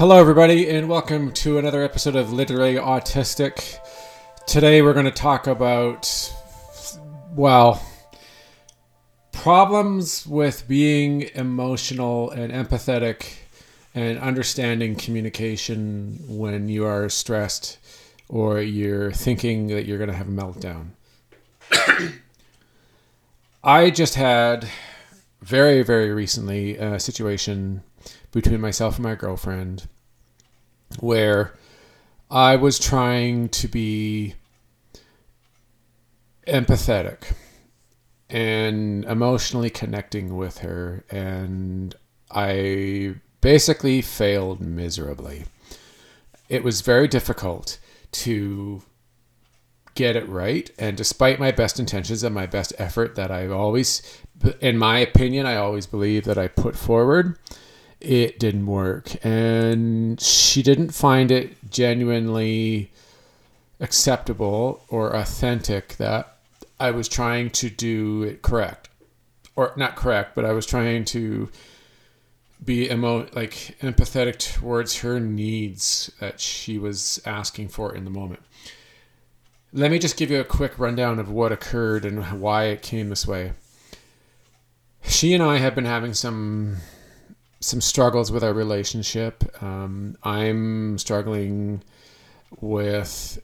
Hello, everybody, and welcome to another episode of Literally Autistic. Today, we're going to talk about, well, problems with being emotional and empathetic and understanding communication when you are stressed or you're thinking that you're going to have a meltdown. I just had very, very recently a situation between myself and my girlfriend where I was trying to be empathetic and emotionally connecting with her, and I basically failed miserably. It was very difficult to get it right, and despite my best intentions and my best effort that I've always, in my opinion, I always believe that I put forward, it didn't work. And she didn't find it genuinely acceptable or authentic that I was trying to do it correct. Or not correct, but I was trying to be emo- like empathetic towards her needs that she was asking for in the moment. Let me just give you a quick rundown of what occurred and why it came this way. She and I have been having some some struggles with our relationship. Um, I'm struggling with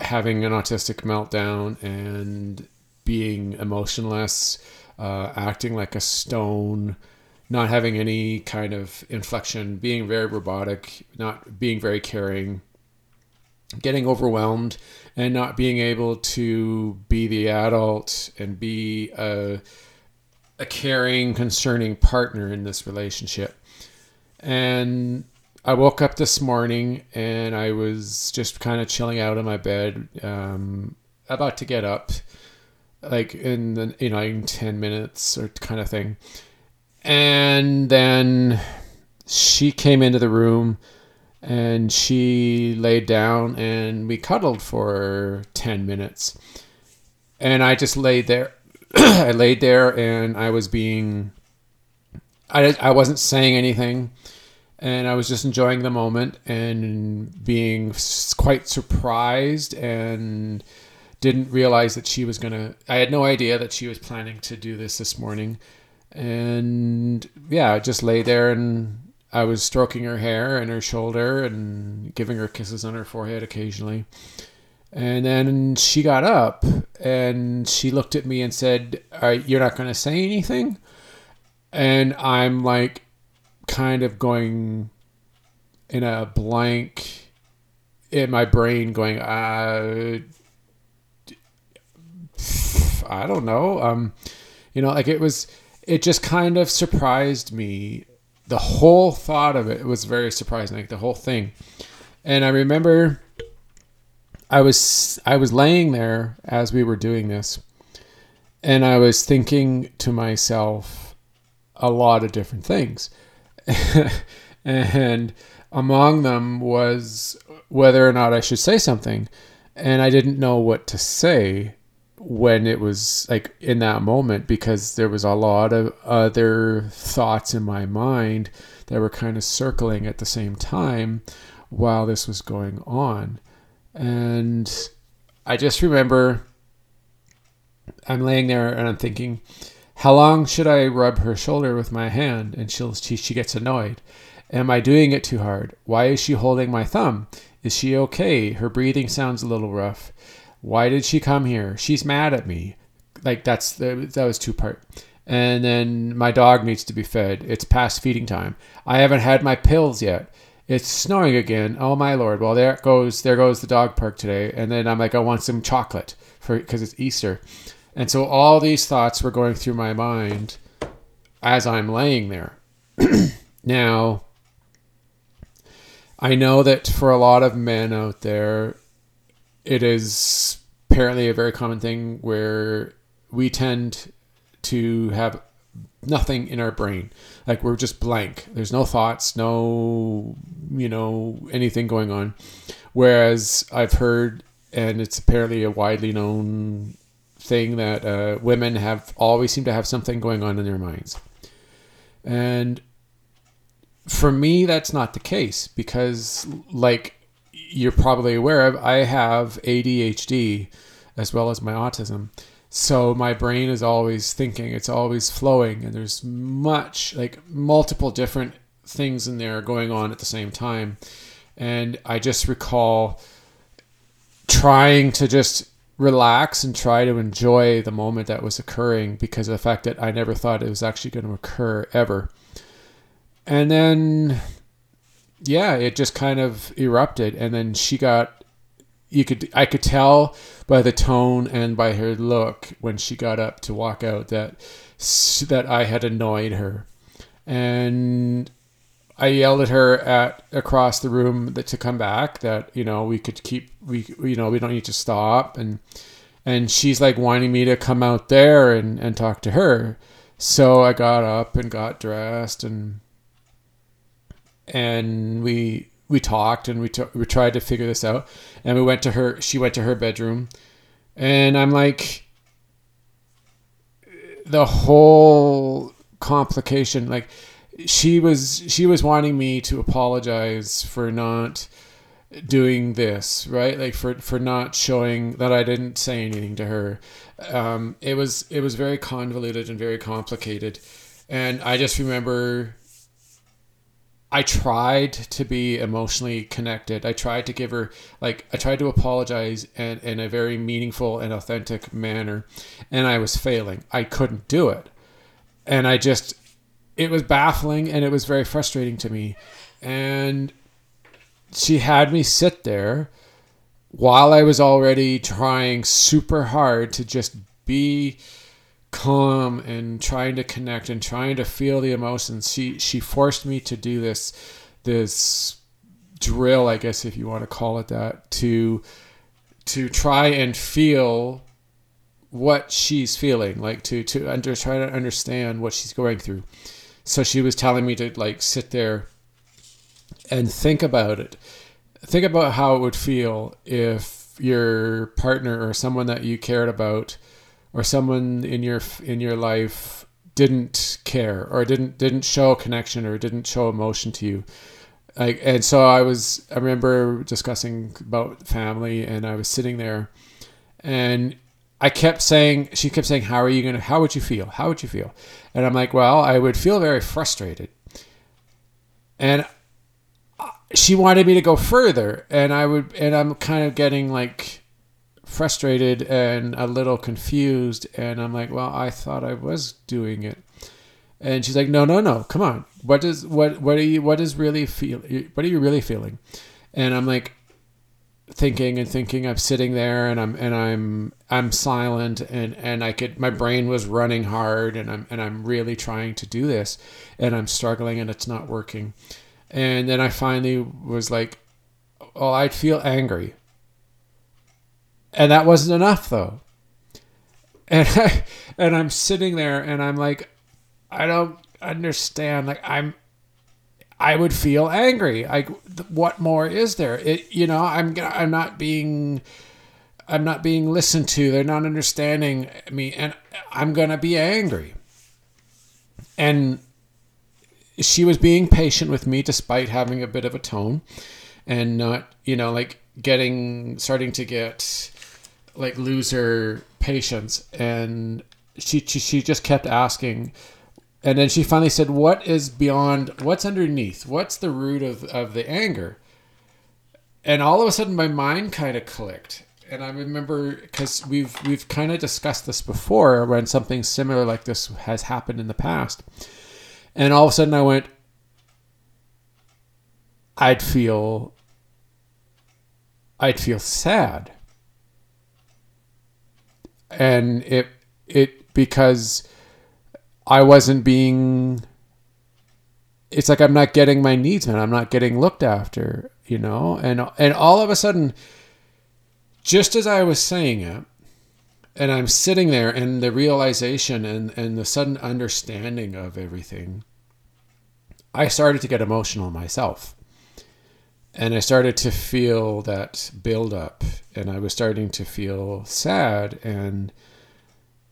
having an autistic meltdown and being emotionless, uh, acting like a stone, not having any kind of inflection, being very robotic, not being very caring, getting overwhelmed, and not being able to be the adult and be a a caring, concerning partner in this relationship. And I woke up this morning and I was just kind of chilling out in my bed, um, about to get up, like in the you know in ten minutes or kind of thing. And then she came into the room and she laid down and we cuddled for 10 minutes. And I just laid there I laid there and I was being, I, I wasn't saying anything and I was just enjoying the moment and being quite surprised and didn't realize that she was going to, I had no idea that she was planning to do this this morning. And yeah, I just lay there and I was stroking her hair and her shoulder and giving her kisses on her forehead occasionally. And then she got up and she looked at me and said, You're not going to say anything? And I'm like, kind of going in a blank in my brain, going, uh, I don't know. Um, you know, like it was, it just kind of surprised me. The whole thought of it was very surprising, like the whole thing. And I remember I was I was laying there as we were doing this, and I was thinking to myself a lot of different things, and among them was whether or not I should say something, and I didn't know what to say when it was like in that moment because there was a lot of other thoughts in my mind that were kind of circling at the same time while this was going on and I just remember I'm laying there and I'm thinking, how long should I rub her shoulder with my hand? And she'll, she, she gets annoyed. Am I doing it too hard? Why is she holding my thumb? Is she okay? Her breathing sounds a little rough. Why did she come here? She's mad at me. Like that's that was two part. And then my dog needs to be fed. It's past feeding time. I haven't had my pills yet it's snowing again. Oh my lord! Well, there goes there goes the dog park today, and then I'm like, I want some chocolate for because it's Easter, and so all these thoughts were going through my mind as I'm laying there. now, I know that for a lot of men out there, it is apparently a very common thing where we tend to have nothing in our brain. Like we're just blank. There's no thoughts, no, you know, anything going on. Whereas I've heard, and it's apparently a widely known thing that uh, women have always seem to have something going on in their minds. And for me, that's not the case because, like you're probably aware of, I have ADHD as well as my autism. So my brain is always thinking, it's always flowing, and there's much, like multiple different things in there going on at the same time. And I just recall trying to just relax and try to enjoy the moment that was occurring because of the fact that I never thought it was actually going to occur ever. And then, yeah, it just kind of erupted. And then she got, you could, I could tell by the tone and by her look when she got up to walk out that, that I had annoyed her. And I yelled at her at across the room that to come back that you know we could keep we you know we don't need to stop and and she's like wanting me to come out there and and talk to her so I got up and got dressed and and we we talked and we t- we tried to figure this out and we went to her she went to her bedroom and I'm like the whole complication like she was she was wanting me to apologize for not doing this right? Like for for not showing that i didn't say anything to her. Um, it was it was very convoluted and very complicated and i just remember i tried to be emotionally connected. I tried to give her like i tried to apologize and in a very meaningful and authentic manner and i was failing. I couldn't do it. And i just it was baffling and it was very frustrating to me. And she had me sit there while I was already trying super hard to just be calm and trying to connect and trying to feel the emotions. She she forced me to do this this drill, I guess if you want to call it that, to to try and feel what she's feeling, like to to under try to understand what she's going through. So she was telling me to like sit there and think about it. Think about how it would feel if your partner or someone that you cared about or someone in your in your life didn't care or didn't didn't show connection or didn't show emotion to you like and so i was i remember discussing about family and i was sitting there and I kept saying, she kept saying, how are you going to, how would you feel? How would you feel? And I'm like, well, I would feel very frustrated. And she wanted me to go further. And I would, and I'm kind of getting like frustrated and a little confused. And I'm like, well, I thought I was doing it. And she's like, no, no, no, come on. What does, what, what are you, what is really feel, what are you really feeling? And I'm like, thinking and thinking i'm sitting there and i'm and i'm i'm silent and and i could my brain was running hard and i'm and i'm really trying to do this and i'm struggling and it's not working and then i finally was like oh i'd feel angry and that wasn't enough though and I, and i'm sitting there and i'm like i don't understand like i'm I would feel angry. Like, what more is there? It, you know, I'm I'm not being, I'm not being listened to. They're not understanding me, and I'm gonna be angry. And she was being patient with me despite having a bit of a tone, and not, you know, like getting starting to get like lose her patience, and she she, she just kept asking and then she finally said, What is beyond, what's underneath? What's the root of, of the anger? And all of a sudden, my mind kind of clicked. And I remember because we've we've kind of discussed this before when something similar like this has happened in the past. And all of a sudden, I went, I'd feel, I'd feel sad. And it, it, because I wasn't being it's like I'm not getting my needs met. I'm not getting looked after, you know? And and all of a sudden just as I was saying it and I'm sitting there and the realization and, and the sudden understanding of everything, I started to get emotional myself. And I started to feel that build up and I was starting to feel sad and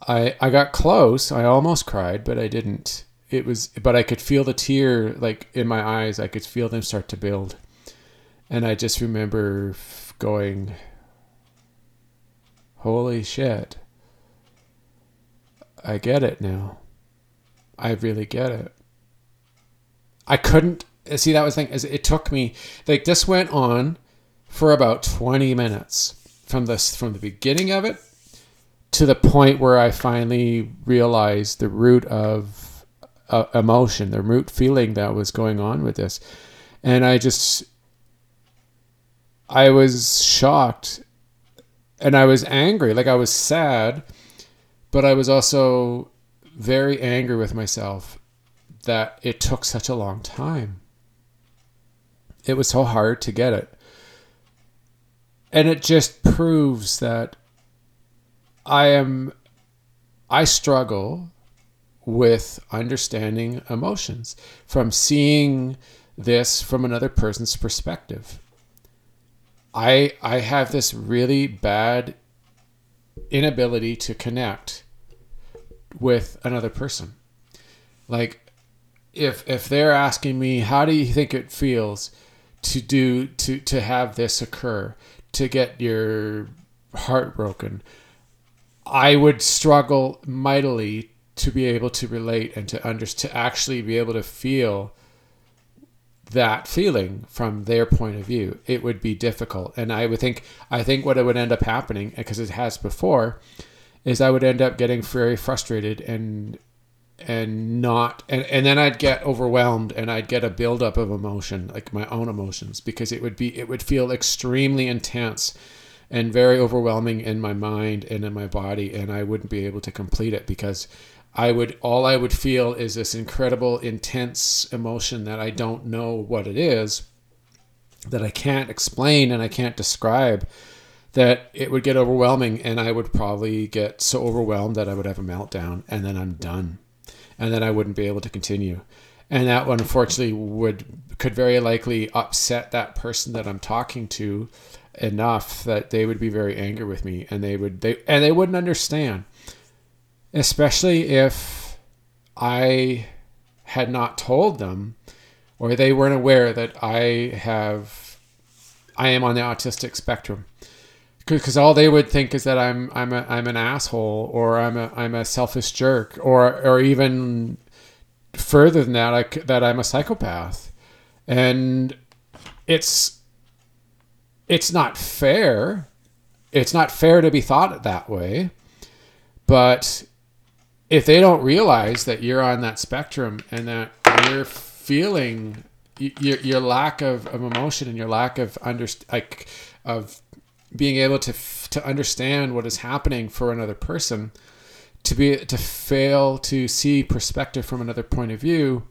I I got close. I almost cried, but I didn't. it was but I could feel the tear like in my eyes. I could feel them start to build. And I just remember going holy shit. I get it now. I really get it. I couldn't see that was the thing is it took me like this went on for about 20 minutes from this from the beginning of it to the point where I finally realized the root of uh, emotion, the root feeling that was going on with this. And I just, I was shocked and I was angry. Like I was sad, but I was also very angry with myself that it took such a long time. It was so hard to get it. And it just proves that I am I struggle with understanding emotions from seeing this from another person's perspective. I I have this really bad inability to connect with another person. Like if if they're asking me how do you think it feels to do to to have this occur, to get your heart broken, I would struggle mightily to be able to relate and to under to actually be able to feel that feeling from their point of view. It would be difficult, and I would think I think what it would end up happening because it has before is I would end up getting very frustrated and and not and, and then I'd get overwhelmed and I'd get a buildup of emotion like my own emotions because it would be it would feel extremely intense and very overwhelming in my mind and in my body and I wouldn't be able to complete it because I would all I would feel is this incredible intense emotion that I don't know what it is that I can't explain and I can't describe that it would get overwhelming and I would probably get so overwhelmed that I would have a meltdown and then I'm done and then I wouldn't be able to continue. And that unfortunately would could very likely upset that person that I'm talking to enough that they would be very angry with me and they would they and they wouldn't understand. Especially if i had not told them or they weren't aware that i have i am on the autistic spectrum because all they would think is that i'm i'm a, i'm an asshole or i'm a i'm a selfish jerk or or even further than that I, that i'm a psychopath and it's it's not fair. It's not fair to be thought that way. But if they don't realize that you're on that spectrum and that you're feeling your, your lack of, of emotion and your lack of under like of being able to to understand what is happening for another person to be to fail to see perspective from another point of view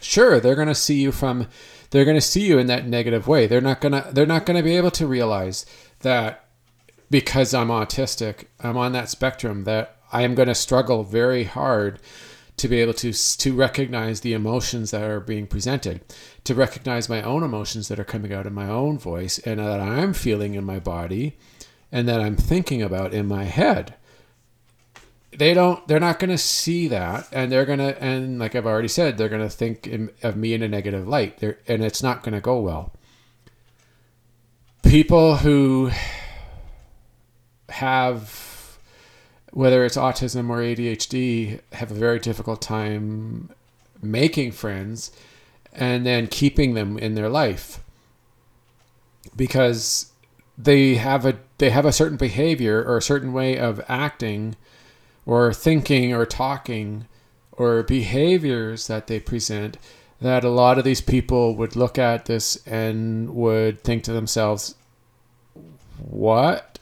sure they're going to see you from they're going to see you in that negative way. They're not going to they're not going to be able to realize that because I'm autistic, I'm on that spectrum that I am going to struggle very hard to be able to to recognize the emotions that are being presented, to recognize my own emotions that are coming out in my own voice and that I'm feeling in my body and that I'm thinking about in my head. They don't they're not going to see that and they're going to and like i've already said they're going to think in, of me in a negative light. They're, and it's not going to go well. People who have whether it's autism or adhd have a very difficult time making friends and then keeping them in their life because they have a they have a certain behavior or a certain way of acting or thinking or talking or behaviors that they present that a lot of these people would look at this and would think to themselves, what?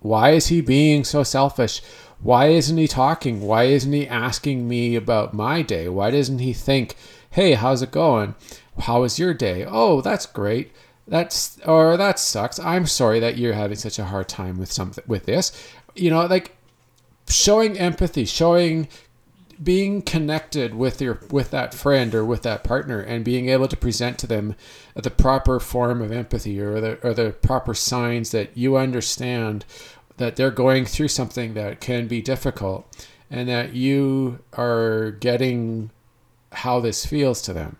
Why is he being so selfish? Why isn't he talking? Why isn't he asking me about my day? Why doesn't he think, hey, how's it going? How was your day? Oh, that's great. That's or that sucks. I'm sorry that you're having such a hard time with something with this. You know, like showing empathy, showing being connected with your with that friend or with that partner and being able to present to them the proper form of empathy or the or the proper signs that you understand that they're going through something that can be difficult and that you are getting how this feels to them.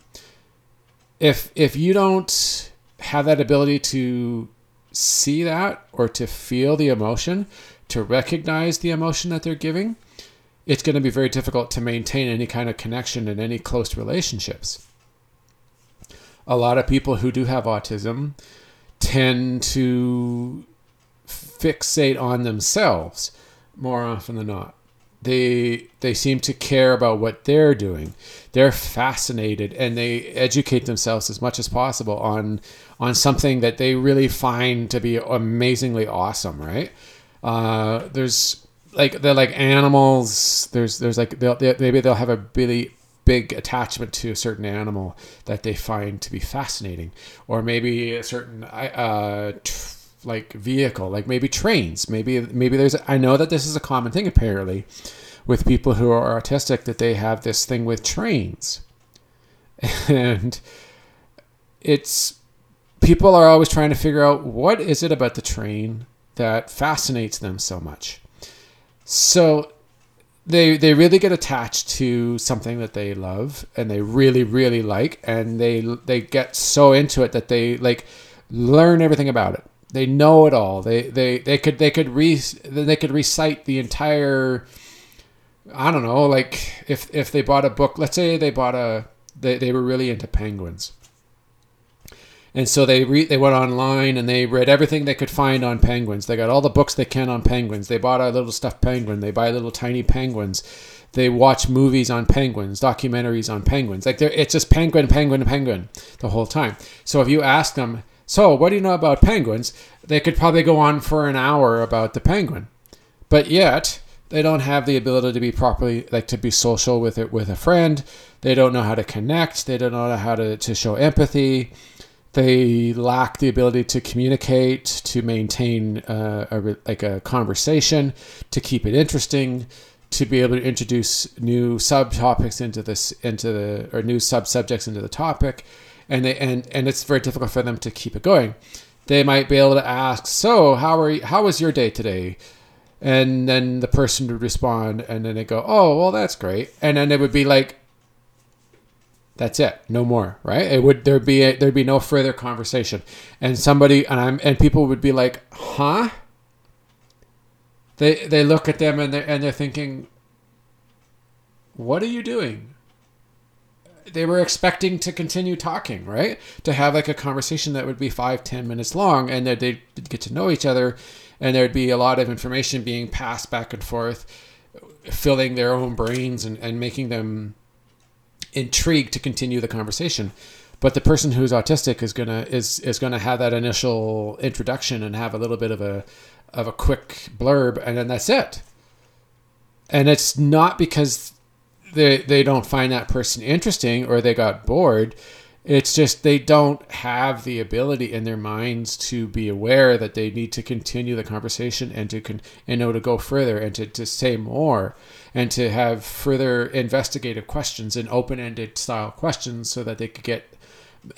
If if you don't have that ability to see that or to feel the emotion, to recognize the emotion that they're giving, it's going to be very difficult to maintain any kind of connection in any close relationships. A lot of people who do have autism tend to fixate on themselves more often than not. They they seem to care about what they're doing. They're fascinated and they educate themselves as much as possible on on something that they really find to be amazingly awesome, right? Uh, there's like they're like animals. There's there's like they'll, they, maybe they'll have a really big attachment to a certain animal that they find to be fascinating, or maybe a certain uh, tr- like vehicle, like maybe trains. Maybe maybe there's. I know that this is a common thing apparently with people who are autistic that they have this thing with trains, and it's people are always trying to figure out what is it about the train that fascinates them so much. So they they really get attached to something that they love and they really really like and they they get so into it that they like learn everything about it. They know it all. They they they could they could re they could recite the entire i don't know like if if they bought a book let's say they bought a they, they were really into penguins and so they re- they went online and they read everything they could find on penguins. They got all the books they can on penguins. They bought a little stuffed penguin. They buy little tiny penguins. They watch movies on penguins, documentaries on penguins. Like it's just penguin, penguin, penguin the whole time. So if you ask them, so what do you know about penguins? They could probably go on for an hour about the penguin, but yet they don't have the ability to be properly like to be social with it with a friend. They don't know how to connect. They don't know how to, to show empathy they lack the ability to communicate, to maintain uh, a, like a conversation, to keep it interesting, to be able to introduce new subtopics into this into the or new sub subjects into the topic, and they and and it's very difficult for them to keep it going. They might be able to ask, "So, how are you, how was your day today?" And then the person would respond, and then they go, "Oh, well, that's great," and then it would be like that's it. No more, right? It would there'd be a, there'd be no further conversation. And somebody and I'm and people would be like, "Huh?" They they look at them and they and they're thinking, "What are you doing?" They were expecting to continue talking, right? To have like a conversation that would be five, ten minutes long, and that they'd get to know each other, and there'd be a lot of information being passed back and forth, filling their own brains and, and making them intrigued to continue the conversation. But the person who's autistic is gonna is is gonna have that initial introduction and have a little bit of a of a quick blurb and then that's it. And it's not because they they don't find that person interesting or they got bored it's just they don't have the ability in their minds to be aware that they need to continue the conversation and to con- and know to go further and to, to say more and to have further investigative questions and open-ended style questions so that they could get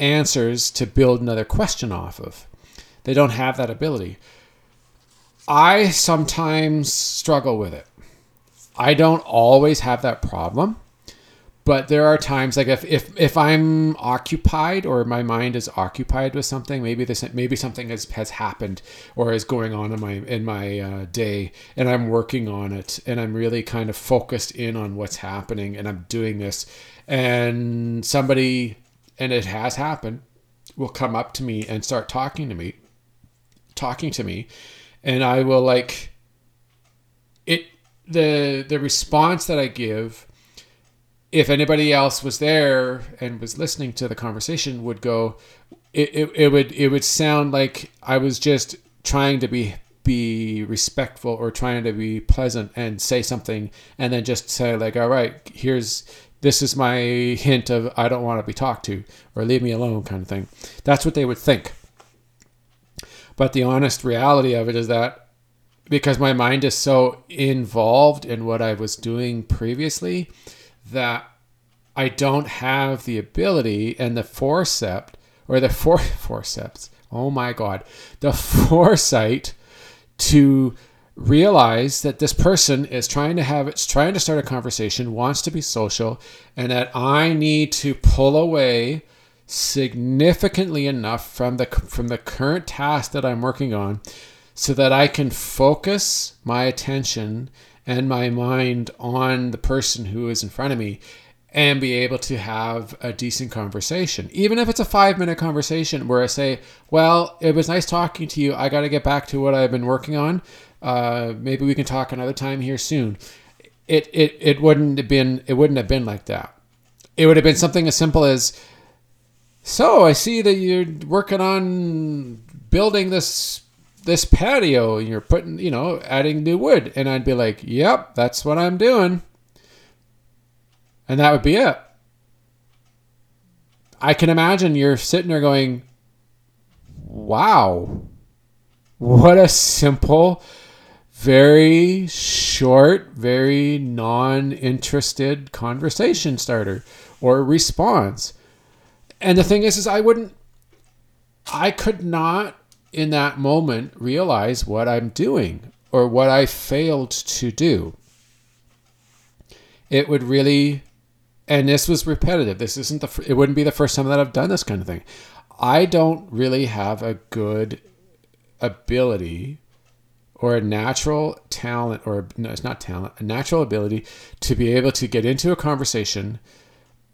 answers to build another question off of. They don't have that ability. I sometimes struggle with it. I don't always have that problem but there are times like if, if if i'm occupied or my mind is occupied with something maybe this maybe something has, has happened or is going on in my in my uh, day and i'm working on it and i'm really kind of focused in on what's happening and i'm doing this and somebody and it has happened will come up to me and start talking to me talking to me and i will like it the the response that i give if anybody else was there and was listening to the conversation would go it, it, it would it would sound like I was just trying to be be respectful or trying to be pleasant and say something and then just say like all right here's this is my hint of I don't want to be talked to or leave me alone kind of thing. That's what they would think. But the honest reality of it is that because my mind is so involved in what I was doing previously that I don't have the ability and the forcept or the for, forceps. Oh my God, the foresight to realize that this person is trying to have it's trying to start a conversation, wants to be social, and that I need to pull away significantly enough from the from the current task that I'm working on so that I can focus my attention and my mind on the person who is in front of me and be able to have a decent conversation. Even if it's a five minute conversation where I say, Well, it was nice talking to you. I got to get back to what I've been working on. Uh, maybe we can talk another time here soon. It, it, it wouldn't have been it wouldn't have been like that. It would have been something as simple as so I see that you're working on building this this patio and you're putting, you know, adding new wood. And I'd be like, Yep, that's what I'm doing. And that would be it. I can imagine you're sitting there going, Wow, what a simple, very short, very non interested conversation starter or response. And the thing is, is I wouldn't, I could not in that moment realize what I'm doing or what I failed to do. It would really, and this was repetitive. This isn't the, it wouldn't be the first time that I've done this kind of thing. I don't really have a good ability or a natural talent, or no, it's not talent, a natural ability to be able to get into a conversation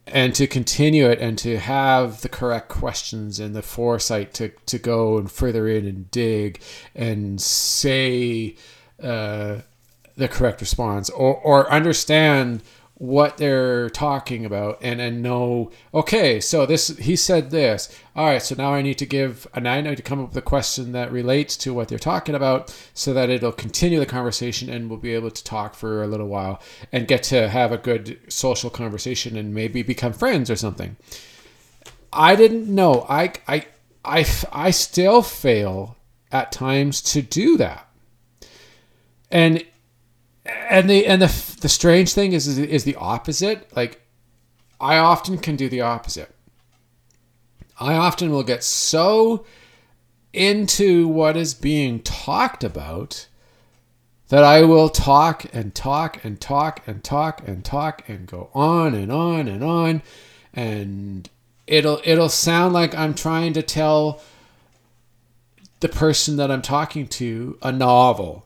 and to continue it and to have the correct questions and the foresight to, to go and further in and dig and say uh, the correct response or, or understand what they're talking about and and know okay so this he said this. All right so now i need to give and i need to come up with a question that relates to what they're talking about so that it'll continue the conversation and we'll be able to talk for a little while and get to have a good social conversation and maybe become friends or something. I didn't know. I i i, I still fail at times to do that. And and the and the the strange thing is, is is the opposite. Like I often can do the opposite. I often will get so into what is being talked about that I will talk and talk and talk and talk and talk and go on and on and on and it'll it'll sound like I'm trying to tell the person that I'm talking to a novel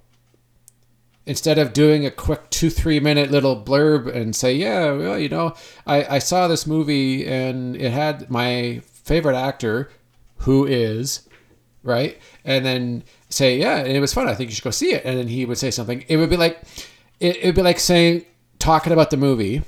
instead of doing a quick two three minute little blurb and say yeah well you know I, I saw this movie and it had my favorite actor who is right? And then say yeah and it was fun. I think you should go see it. And then he would say something. It would be like it would be like saying talking about the movie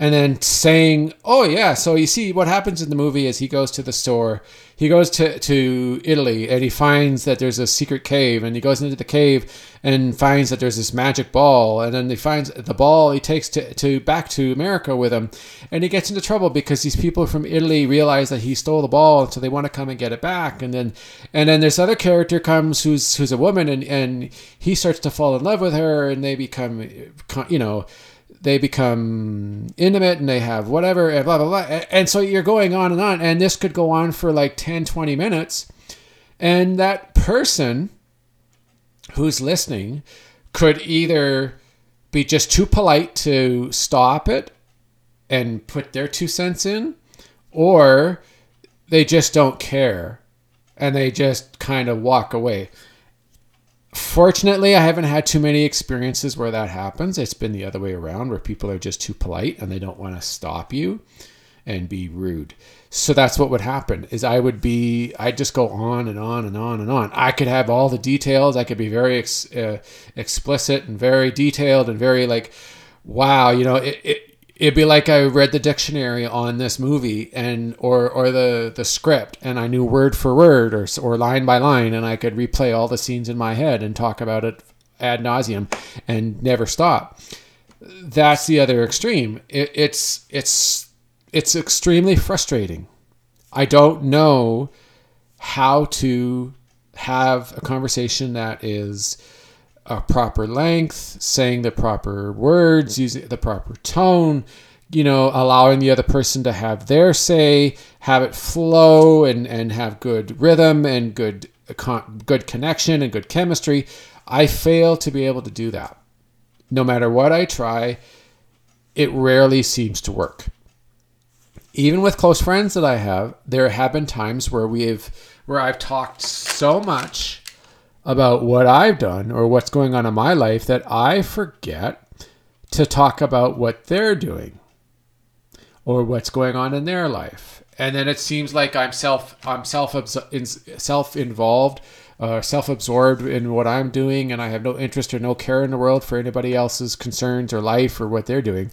and then saying, "Oh yeah, so you see what happens in the movie is he goes to the store, he goes to to Italy, and he finds that there's a secret cave, and he goes into the cave and finds that there's this magic ball, and then he finds the ball he takes to, to back to America with him, and he gets into trouble because these people from Italy realize that he stole the ball, and so they want to come and get it back, and then and then this other character comes who's who's a woman, and and he starts to fall in love with her, and they become, you know." They become intimate and they have whatever and blah blah blah. And so you're going on and on and this could go on for like 10 20 minutes and that person who's listening could either be just too polite to stop it and put their two cents in or they just don't care and they just kind of walk away Fortunately, I haven't had too many experiences where that happens. It's been the other way around where people are just too polite and they don't want to stop you and be rude. So that's what would happen is I would be I'd just go on and on and on and on. I could have all the details. I could be very ex, uh, explicit and very detailed and very like wow, you know, it, it it'd be like I read the dictionary on this movie and or or the the script and I knew word for word or or line by line and I could replay all the scenes in my head and talk about it ad nauseum and never stop. That's the other extreme. It, it's it's it's extremely frustrating. I don't know how to have a conversation that is a proper length, saying the proper words, using the proper tone, you know, allowing the other person to have their say, have it flow and, and have good rhythm and good good connection and good chemistry. I fail to be able to do that. No matter what I try, it rarely seems to work. Even with close friends that I have, there have been times where we've where I've talked so much about what I've done or what's going on in my life that I forget to talk about what they're doing or what's going on in their life. And then it seems like I'm self I'm self self involved, uh, self absorbed in what I'm doing, and I have no interest or no care in the world for anybody else's concerns or life or what they're doing.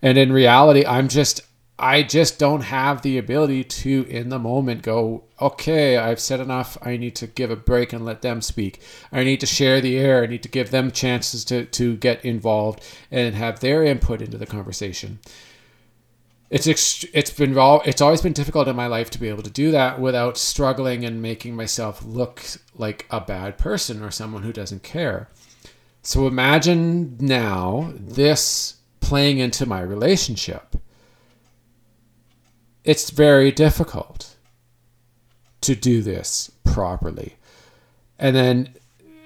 And in reality, I'm just I just don't have the ability to, in the moment, go, okay, I've said enough. I need to give a break and let them speak. I need to share the air. I need to give them chances to, to get involved and have their input into the conversation. It's it's been it's always been difficult in my life to be able to do that without struggling and making myself look like a bad person or someone who doesn't care. So imagine now this playing into my relationship it's very difficult to do this properly. And then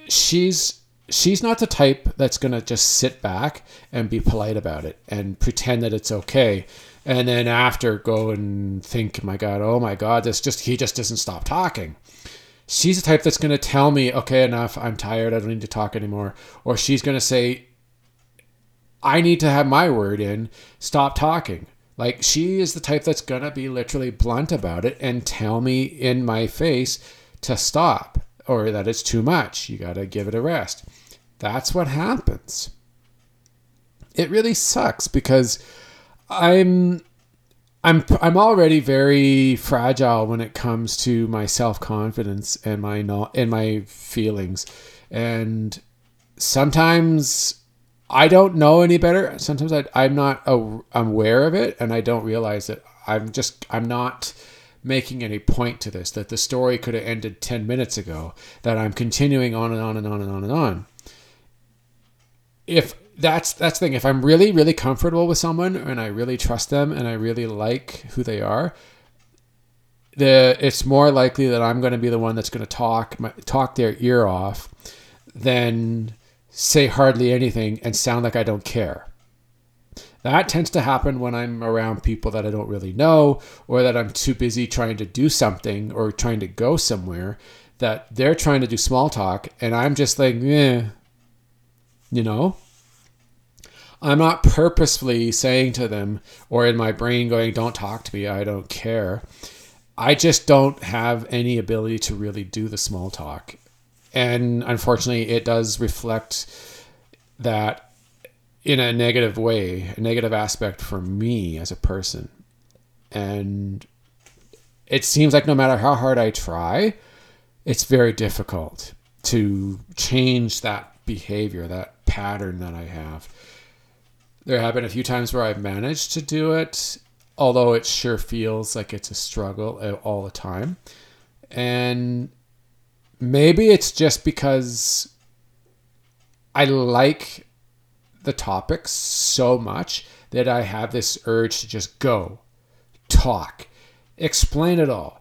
she's she's not the type that's going to just sit back and be polite about it and pretend that it's okay. And then after go and think my god oh my god this just he just doesn't stop talking. She's the type that's going to tell me okay enough i'm tired i don't need to talk anymore. Or she's going to say i need to have my word in stop talking like she is the type that's going to be literally blunt about it and tell me in my face to stop or that it's too much. You got to give it a rest. That's what happens. It really sucks because I'm I'm I'm already very fragile when it comes to my self-confidence and my and my feelings. And sometimes I don't know any better. Sometimes I, I'm not aware of it, and I don't realize that I'm just I'm not making any point to this. That the story could have ended ten minutes ago. That I'm continuing on and on and on and on and on. If that's that's the thing. If I'm really really comfortable with someone and I really trust them and I really like who they are, the it's more likely that I'm going to be the one that's going to talk talk their ear off than say hardly anything and sound like I don't care. That tends to happen when I'm around people that I don't really know or that I'm too busy trying to do something or trying to go somewhere that they're trying to do small talk and I'm just like, eh, you know? I'm not purposefully saying to them or in my brain going, don't talk to me, I don't care. I just don't have any ability to really do the small talk and unfortunately, it does reflect that in a negative way, a negative aspect for me as a person. And it seems like no matter how hard I try, it's very difficult to change that behavior, that pattern that I have. There have been a few times where I've managed to do it, although it sure feels like it's a struggle uh, all the time. And maybe it's just because I like the topics so much that I have this urge to just go, talk, explain it all,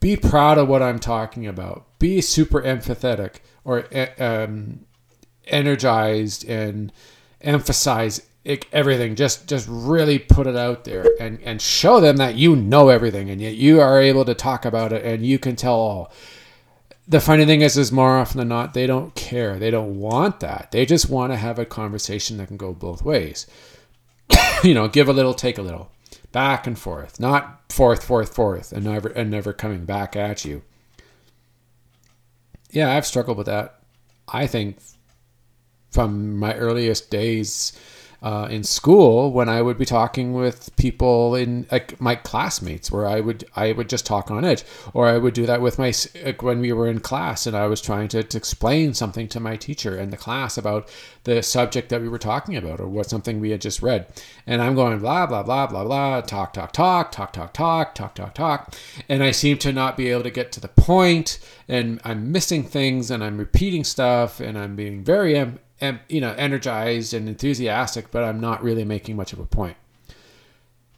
be proud of what I'm talking about, be super empathetic or um, energized and emphasize everything. Just just really put it out there and and show them that you know everything and yet you are able to talk about it and you can tell all the funny thing is is more often than not they don't care. They don't want that. They just want to have a conversation that can go both ways. You know give a little take a little. Back and forth. Not forth forth forth and never and never coming back at you. Yeah i've struggled with that i think from my earliest days uh, in school when I would be talking with people in like my classmates, where I would I would just talk on edge, or I would do that with my like when we were in class and I was trying to, to explain something to my teacher in the class about the subject that we were talking about or what something we had just read, and I'm going blah blah blah blah blah talk talk talk talk talk talk talk talk talk, and I seem to not be able to get to the point, and I'm missing things, and I'm repeating stuff, and I'm being very am, you know, energized and enthusiastic, but I'm not really making much of a point.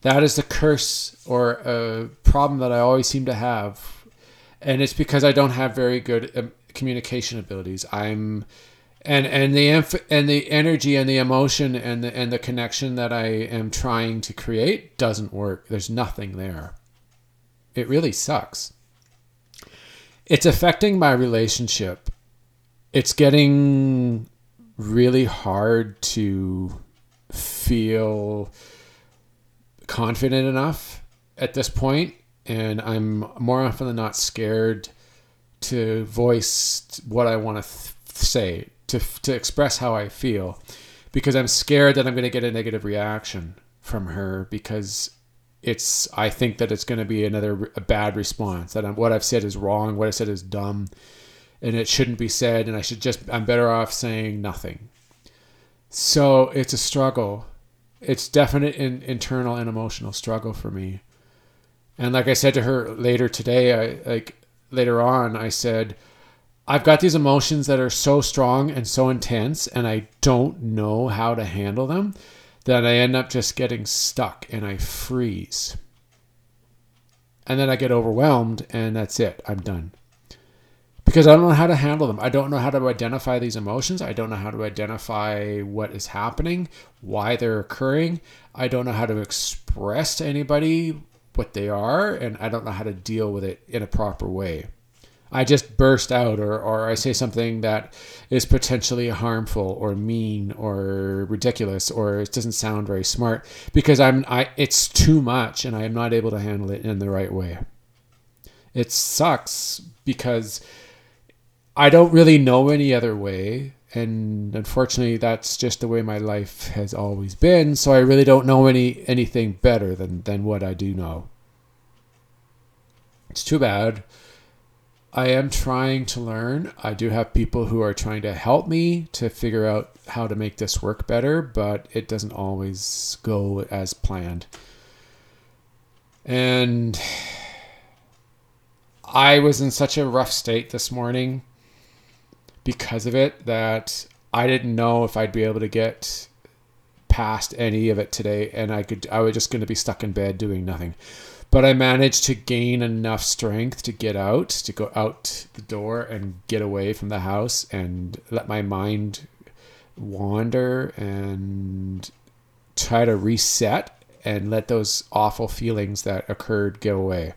That is the curse or a problem that I always seem to have. And it's because I don't have very good um, communication abilities. I'm and and the inf- and the energy and the emotion and the and the connection that I am trying to create doesn't work. There's nothing there. It really sucks. It's affecting my relationship. It's getting really hard to feel confident enough at this point and I'm more often than not scared to voice what I want to th- say to to express how I feel because I'm scared that I'm going to get a negative reaction from her because it's I think that it's going to be another a bad response that I'm, what I've said is wrong, what I said is dumb, and it shouldn't be said, and I should just I'm better off saying nothing. So it's a struggle. It's definite in, internal and emotional struggle for me. And like I said to her later today, I like later on, I said, I've got these emotions that are so strong and so intense, and I don't know how to handle them that I end up just getting stuck and I freeze. And then I get overwhelmed, and that's it. I'm done. Because I don't know how to handle them. I don't know how to identify these emotions. I don't know how to identify what is happening, why they're occurring. I don't know how to express to anybody what they are, and I don't know how to deal with it in a proper way. I just burst out or, or I say something that is potentially harmful or mean or ridiculous or it doesn't sound very smart because I'm I it's too much and I am not able to handle it in the right way. It sucks because I don't really know any other way and unfortunately that's just the way my life has always been so I really don't know any anything better than than what I do know. It's too bad I am trying to learn. I do have people who are trying to help me to figure out how to make this work better, but it doesn't always go as planned. And I was in such a rough state this morning because of it that I didn't know if I'd be able to get past any of it today and I could I was just going to be stuck in bed doing nothing. But I managed to gain enough strength to get out, to go out the door and get away from the house and let my mind wander and try to reset and let those awful feelings that occurred go away.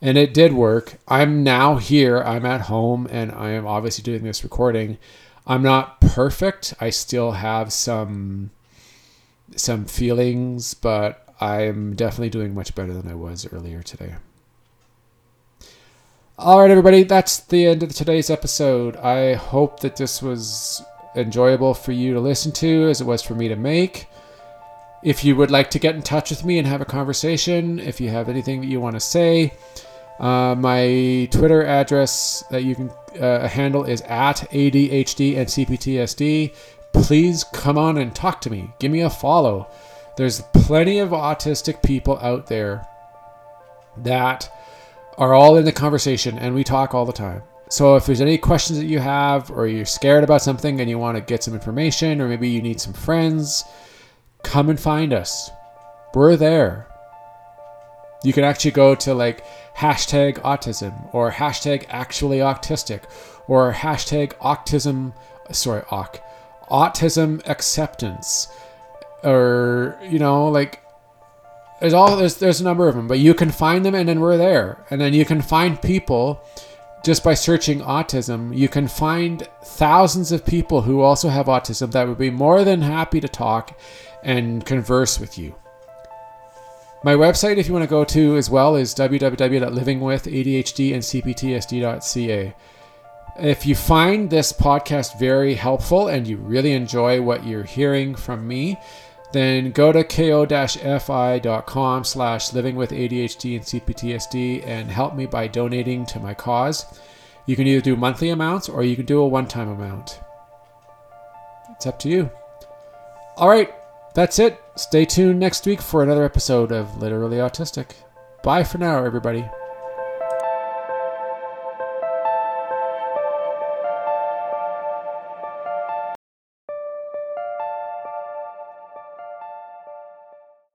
And it did work. I'm now here, I'm at home, and I am obviously doing this recording. I'm not perfect. I still have some some feelings, but I'm definitely doing much better than I was earlier today. All right, everybody, that's the end of today's episode. I hope that this was enjoyable for you to listen to as it was for me to make. If you would like to get in touch with me and have a conversation, if you have anything that you want to say, uh, my Twitter address that you can uh, handle is at ADHD and CPTSD. Please come on and talk to me. Give me a follow. There's plenty of autistic people out there that are all in the conversation and we talk all the time. So if there's any questions that you have or you're scared about something and you want to get some information or maybe you need some friends, come and find us. We're there. You can actually go to like hashtag autism or hashtag actually autistic or hashtag autism, sorry, autism acceptance. Or you know like there's all there's there's a number of them but you can find them and then we're there. And then you can find people just by searching autism. You can find thousands of people who also have autism that would be more than happy to talk and converse with you my website if you want to go to as well is www.livingwithadhdandcptsd.ca if you find this podcast very helpful and you really enjoy what you're hearing from me then go to ko-fi.com slash living with ADHD and CPTSD and help me by donating to my cause. You can either do monthly amounts or you can do a one-time amount. It's up to you. All right, that's it. Stay tuned next week for another episode of Literally Autistic. Bye for now, everybody.